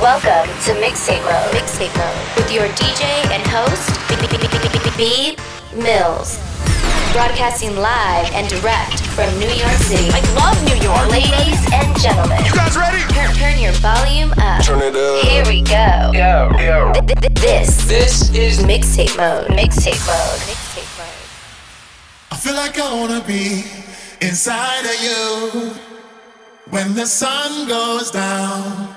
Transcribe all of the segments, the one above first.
Welcome to Mixtape Mode. Mixtape Mode with your DJ and host B Mills, broadcasting live and direct from New York City. I love New York, ladies and gentlemen. You guys ready? Turn, turn your volume up. Turn it up. Here we go. Go go. This this is Mixtape Mode. Mixtape Mode. Mixtape Mode. I feel like I wanna be inside of you when the sun goes down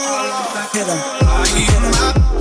Hit him. Hit him.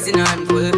rising and fall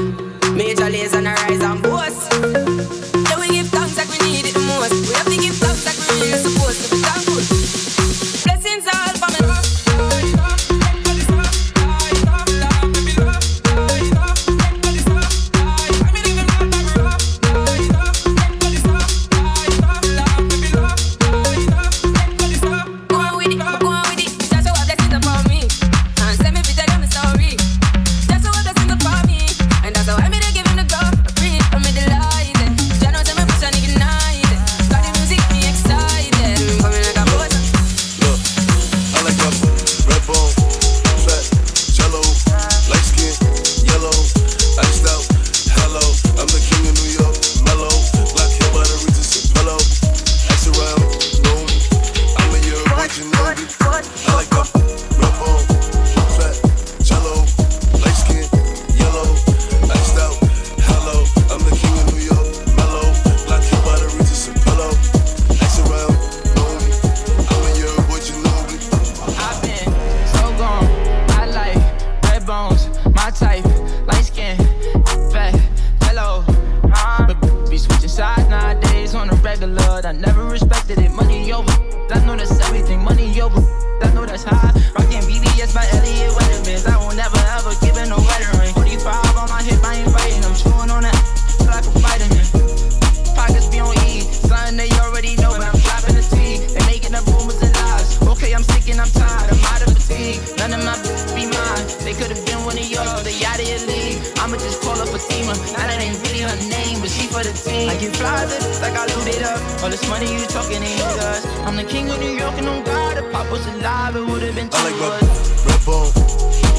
pop was alive, it would've been two I like Red, Red Bone,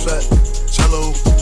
Fat, cello.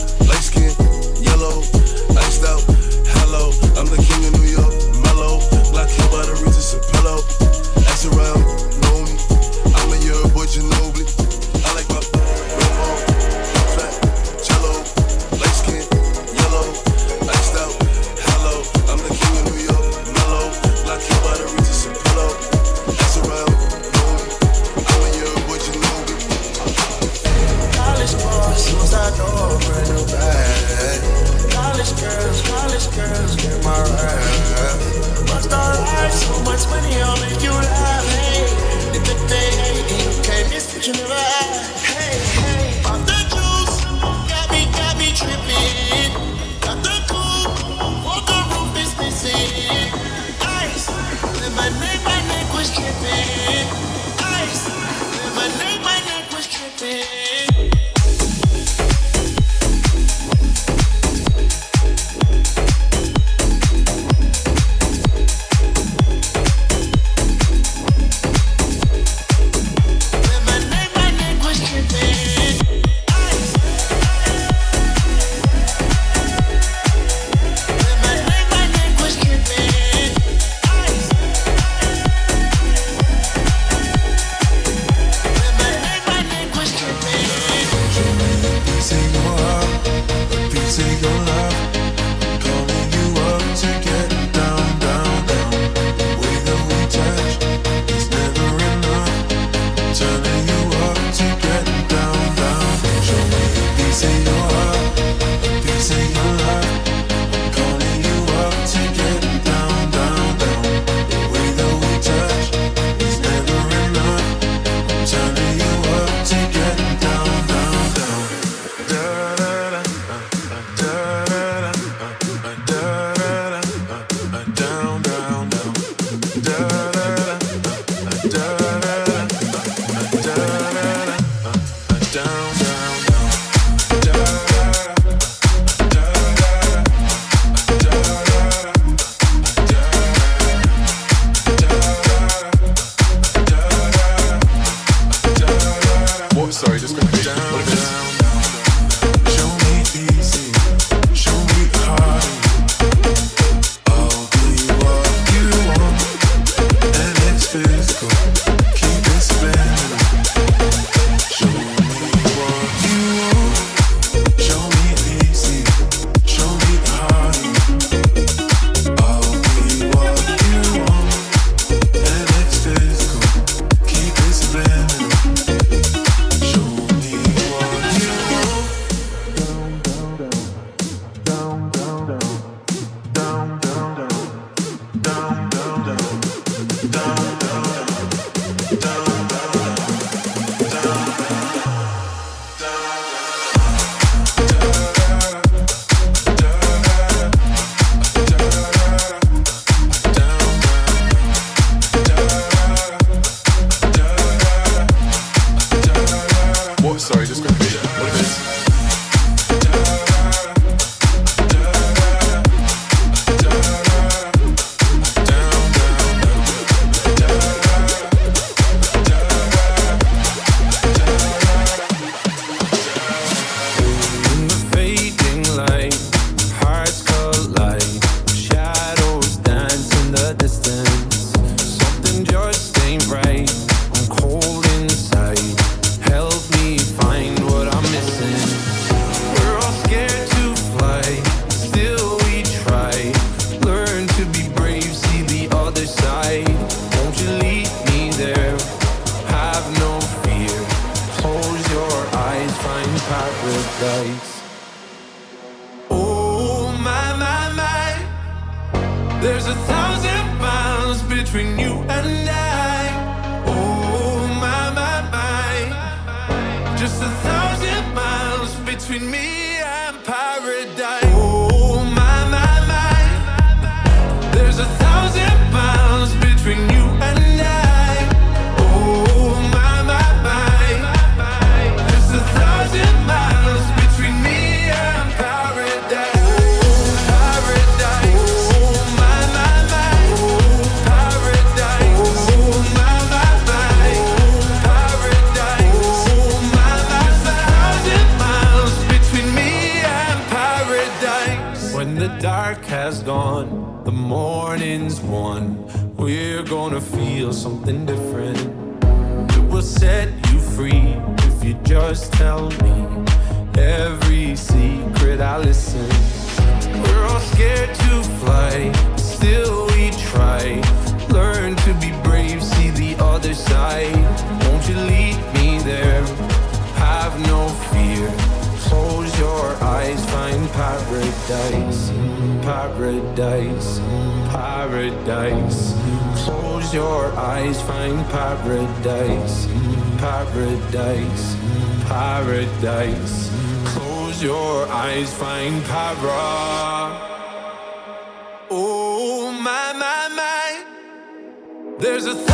Cause you make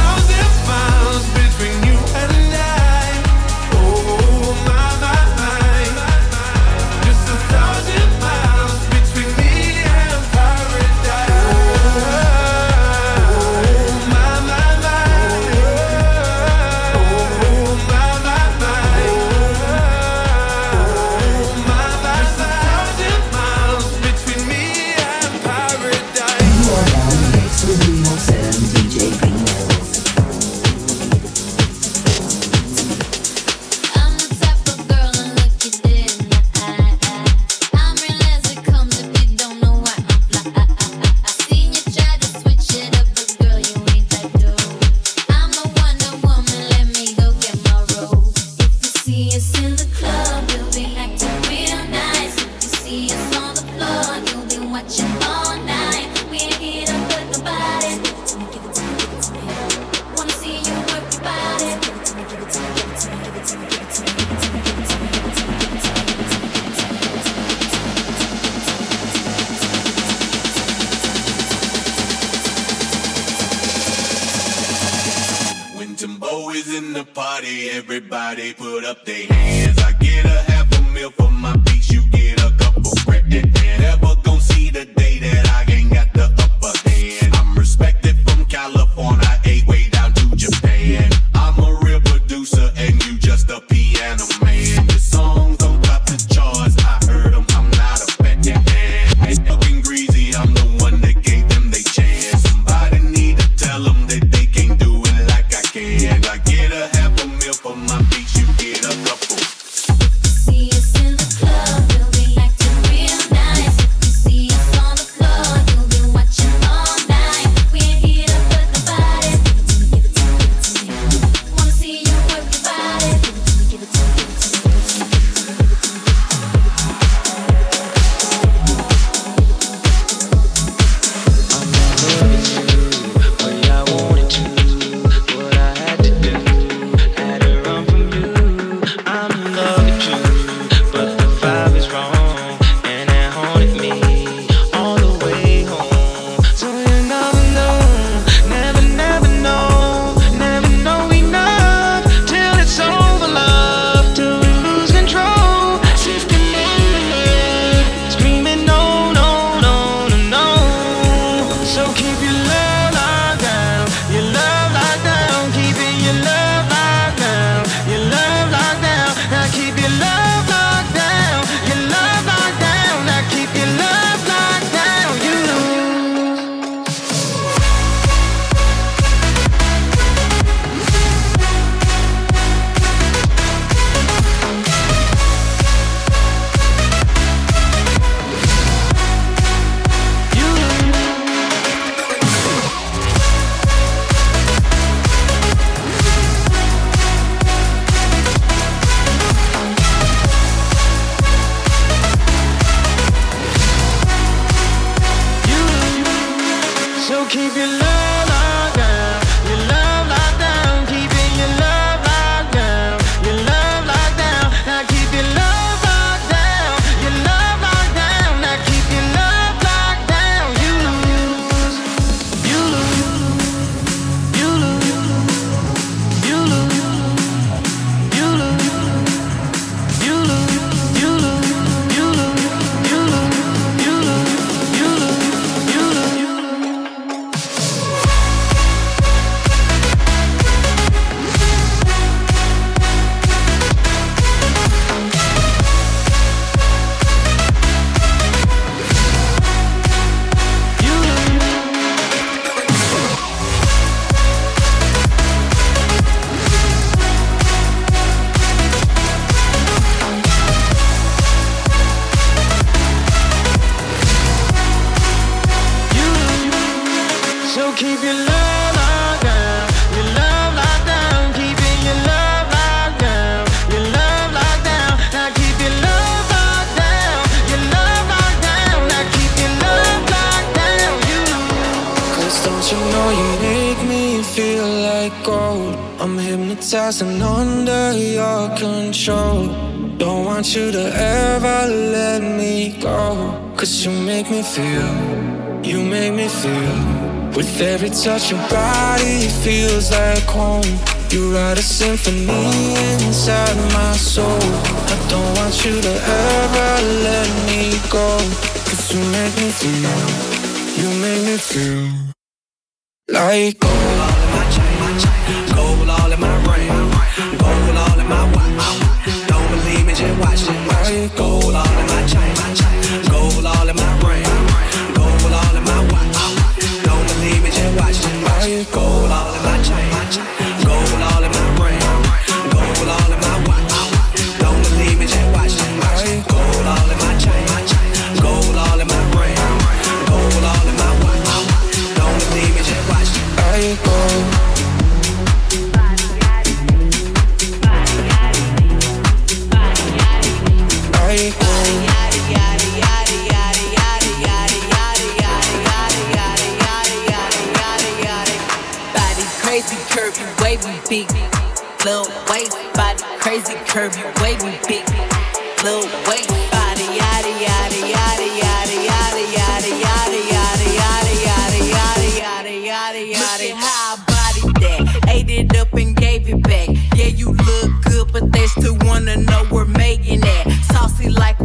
me feel, With every touch of body, feels like home. You write a symphony inside my soul. I don't want you to ever let me go. Cause you make me feel, you make me feel like gold all in my chain, gold all in my ring, gold all in my watch. Don't believe me, just watch it. Gold all in my chain. curvy, wavy, big. Little waist body, crazy curvy, wavy, big. Little waist body, yada yada yada yada yada yada yada yada yada yada yada yada yada yada. yada yada. how I bodied that, ate it up and gave it back. Yeah, you look good, but they still wanna know we're making that. Saucy like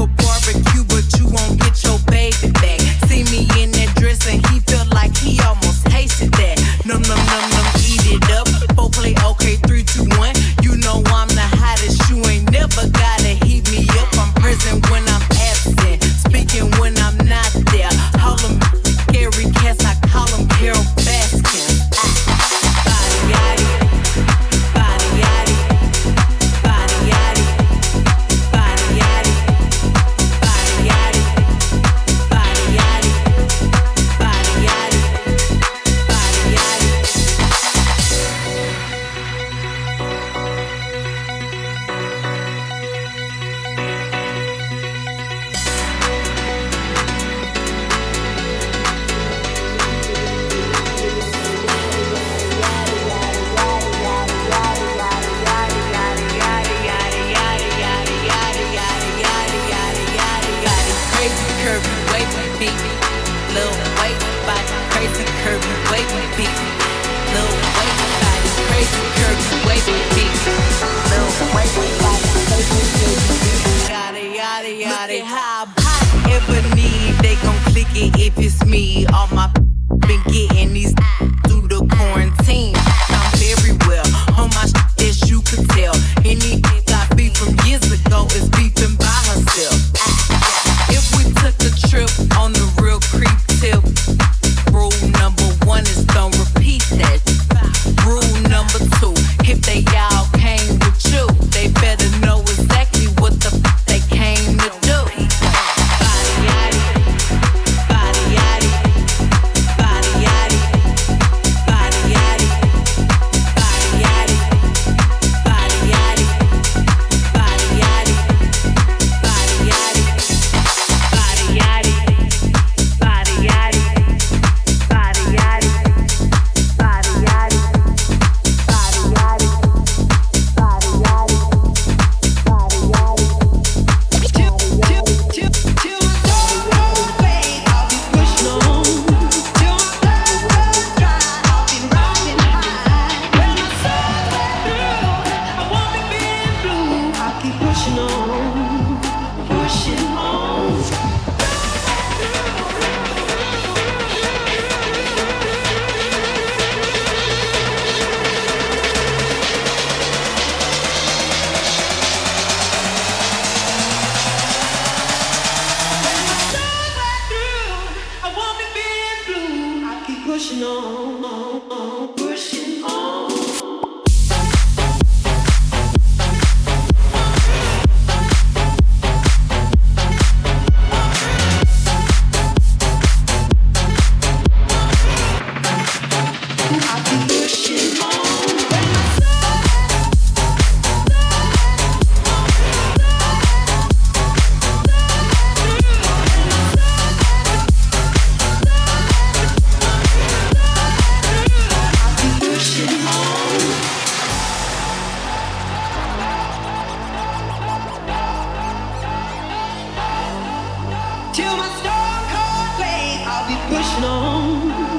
be pushed on.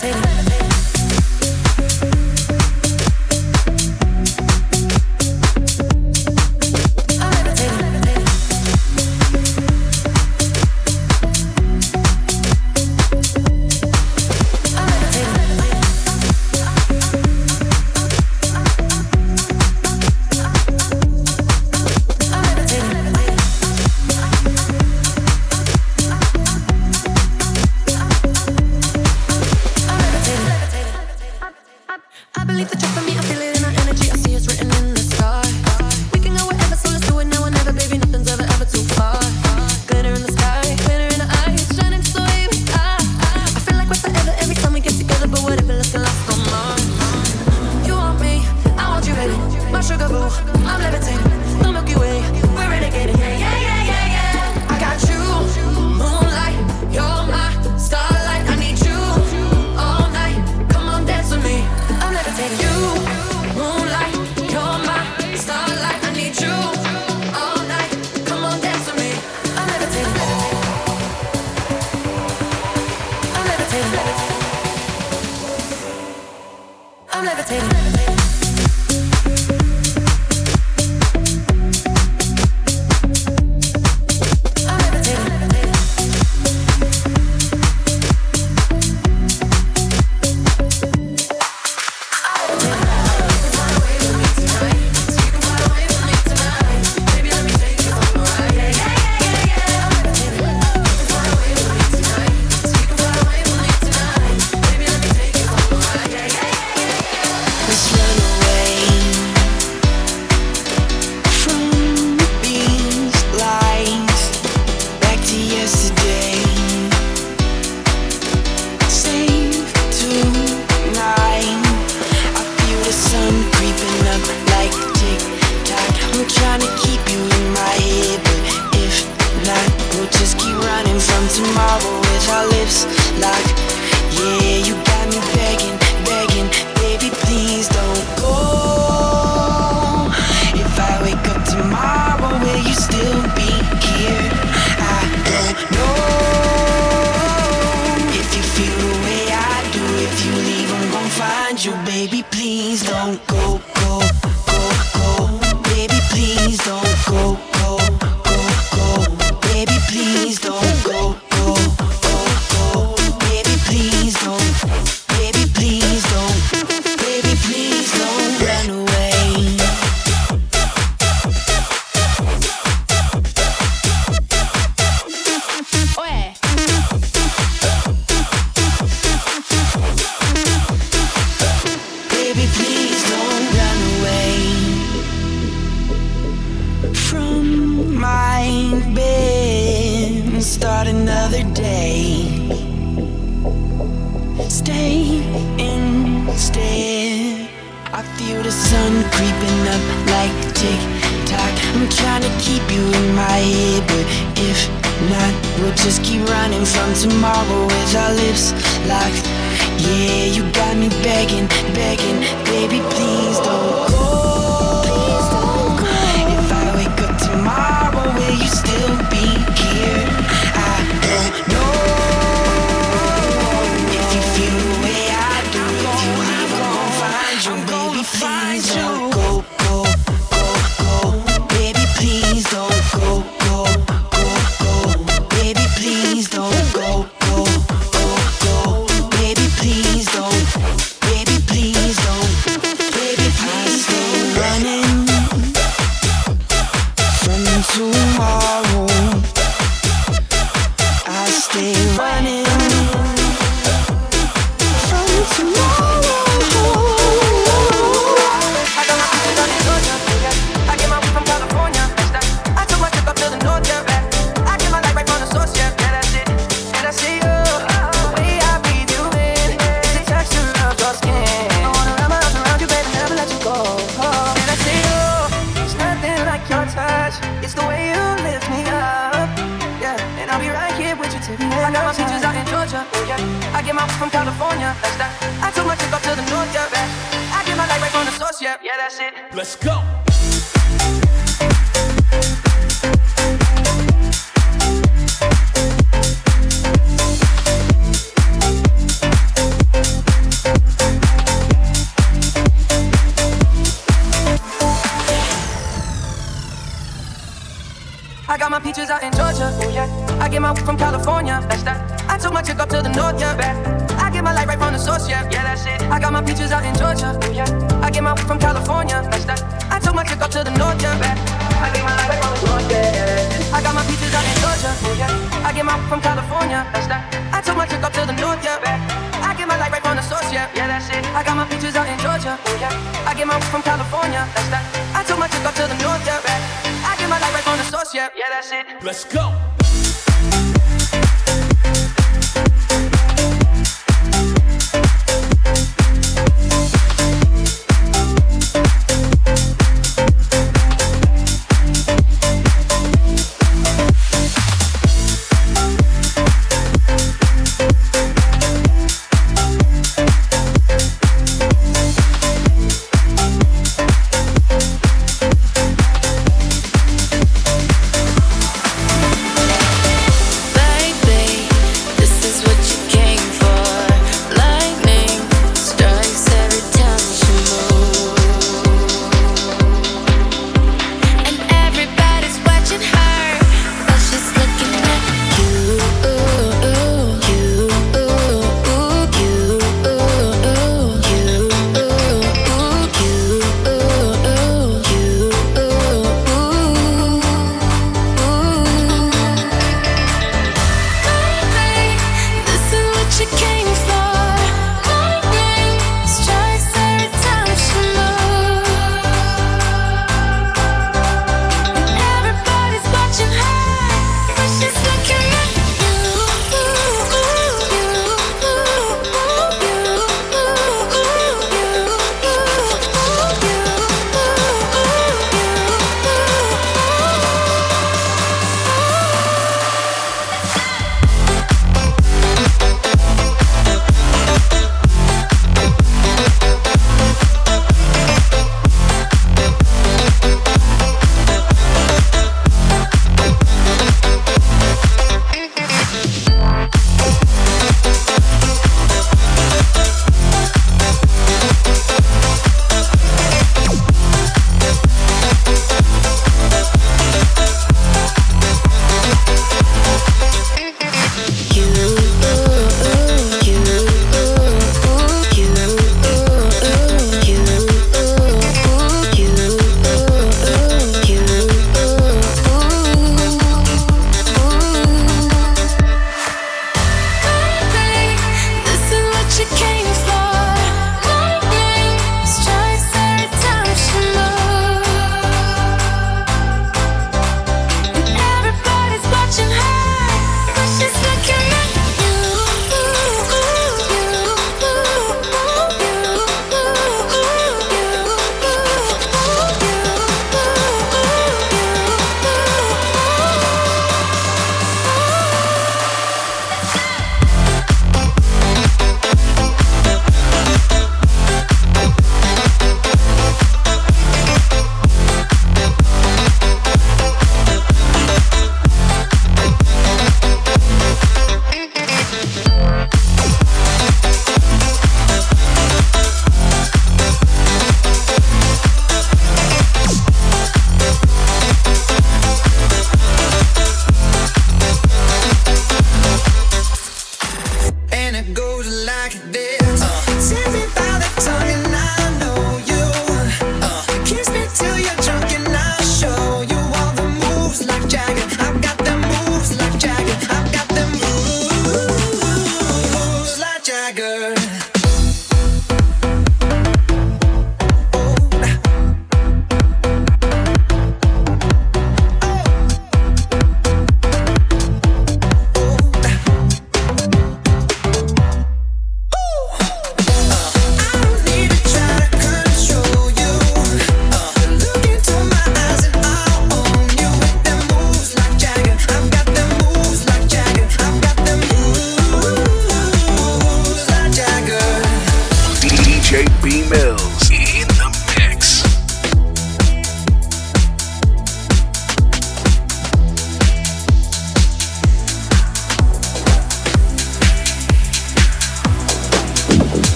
take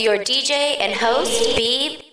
with your DJ and host, Mills.